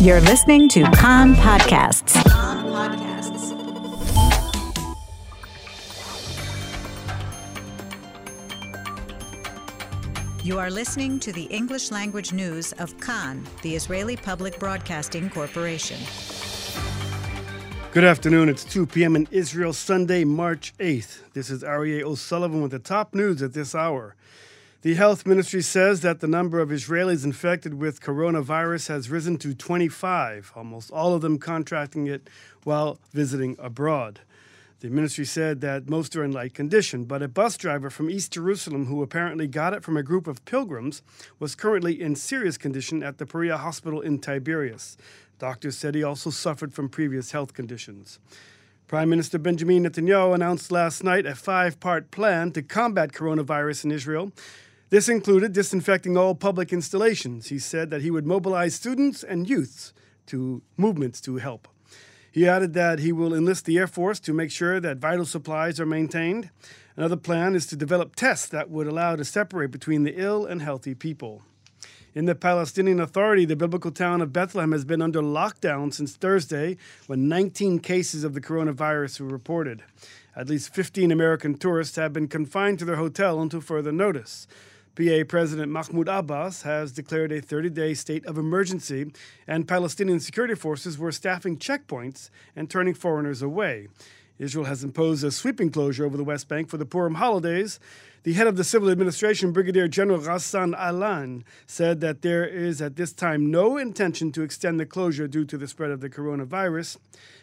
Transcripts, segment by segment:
You're listening to Kan Podcasts. You are listening to the English language news of Kan, the Israeli Public Broadcasting Corporation. Good afternoon. It's 2 p.m. in Israel, Sunday, March 8th. This is Aryeh O'Sullivan with the top news at this hour. The health ministry says that the number of Israelis infected with coronavirus has risen to 25, almost all of them contracting it while visiting abroad. The ministry said that most are in light condition, but a bus driver from East Jerusalem who apparently got it from a group of pilgrims was currently in serious condition at the Poriya Hospital in Tiberias. Doctors said he also suffered from previous health conditions. Prime Minister Benjamin Netanyahu announced last night a five part plan to combat coronavirus in Israel. This included disinfecting all public installations. He said that he would mobilize students and youths to movements to help. He added that he will enlist the Air Force to make sure that vital supplies are maintained. Another plan is to develop tests that would allow to separate between the ill and healthy people. In the Palestinian Authority, the biblical town of Bethlehem has been under lockdown since Thursday when 19 cases of the coronavirus were reported. At least 15 American tourists have been confined to their hotel until further notice. PA President Mahmoud Abbas has declared a 30 day state of emergency, and Palestinian security forces were staffing checkpoints and turning foreigners away. Israel has imposed a sweeping closure over the West Bank for the Purim holidays. The head of the civil administration, Brigadier General Ghassan Alian, said that there is at this time no intention to extend the closure due to the spread of the coronavirus.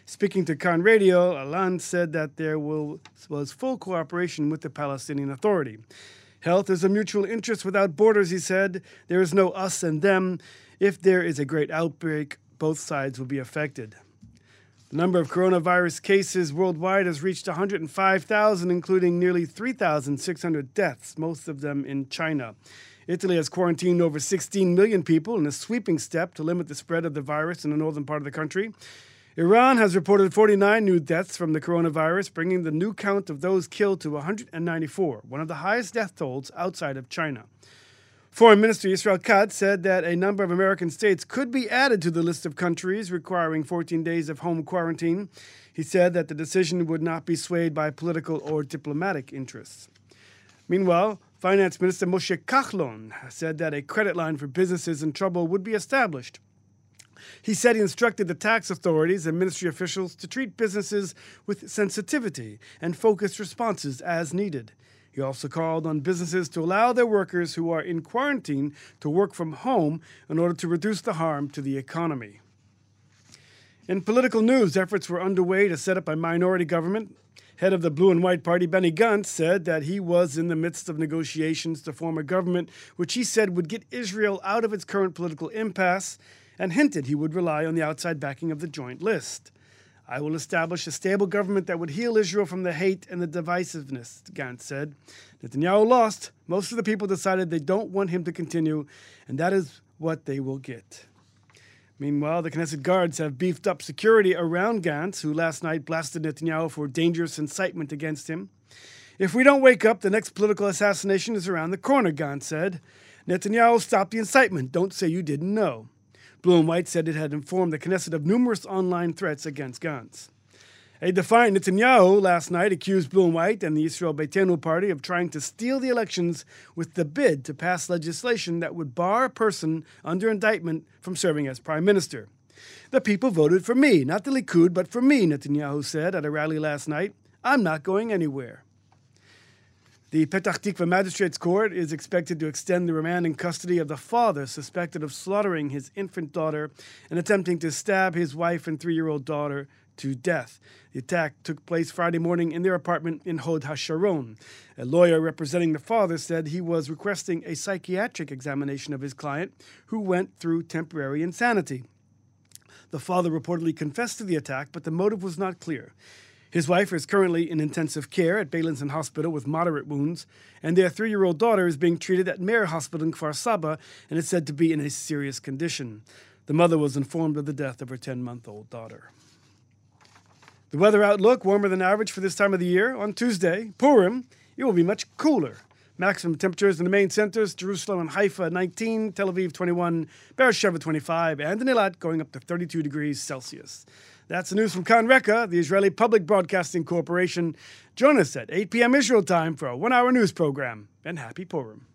Speaking to Kan Radio, Alian said that there will, was full cooperation with the Palestinian Authority. Health is a mutual interest without borders, he said. There is no us and them. If there is a great outbreak, both sides will be affected. The number of coronavirus cases worldwide has reached 105,000, including nearly 3,600 deaths, most of them in China. Italy has quarantined over 16 million people in a sweeping step to limit the spread of the virus in the northern part of the country. Iran has reported 49 new deaths from the coronavirus, bringing the new count of those killed to 194, one of the highest death tolls outside of China. Foreign Minister Israel Katz said that a number of American states could be added to the list of countries requiring 14 days of home quarantine. He said that the decision would not be swayed by political or diplomatic interests. Meanwhile, Finance Minister Moshe Kahlon said that a credit line for businesses in trouble would be established. He said he instructed the tax authorities and ministry officials to treat businesses with sensitivity and focused responses as needed. He also called on businesses to allow their workers who are in quarantine to work from home in order to reduce the harm to the economy. In political news, efforts were underway to set up a minority government. Head of the Blue and White Party, Benny Gantz, said that he was in the midst of negotiations to form a government which he said would get Israel out of its current political impasse and hinted he would rely on the outside backing of the joint list. I will establish a stable government that would heal Israel from the hate and the divisiveness, Gantz said. Netanyahu lost. Most of the people decided they don't want him to continue, and that is what they will get. Meanwhile, the Knesset guards have beefed up security around Gantz, who last night blasted Netanyahu for dangerous incitement against him. If we don't wake up, the next political assassination is around the corner, Gantz said. Netanyahu, stop the incitement. Don't say you didn't know. And White said it had informed the Knesset of numerous online threats against Gantz. A defiant Netanyahu last night accused and White and the Israel Beiteinu party of trying to steal the elections with the bid to pass legislation that would bar a person under indictment from serving as prime minister. The people voted for me, not the Likud, but for me, Netanyahu said at a rally last night. I'm not going anywhere. The Petah Tikva Magistrates Court is expected to extend the remand in custody of the father suspected of slaughtering his infant daughter and attempting to stab his wife and three year old daughter to death. The attack took place Friday morning in their apartment in Hod HaSharon. A lawyer representing the father said he was requesting a psychiatric examination of his client, who went through temporary insanity. The father reportedly confessed to the attack, but the motive was not clear. His wife is currently in intensive care at Beilinson Hospital with moderate wounds, and their three year old daughter is being treated at Meir Hospital in Kfar Saba and is said to be in a serious condition. The mother was informed of the death of her 10 month old daughter. The weather outlook warmer than average for this time of the year. On Tuesday, Purim, it will be much cooler. Maximum temperatures in the main centers Jerusalem and Haifa 19, Tel Aviv 21, Beersheba 25, and in Eilat going up to 32 degrees Celsius. That's the news from Kan Reka, the Israeli Public Broadcasting Corporation. Join us at 8 p.m. Israel time for a one hour news program. And happy Purim.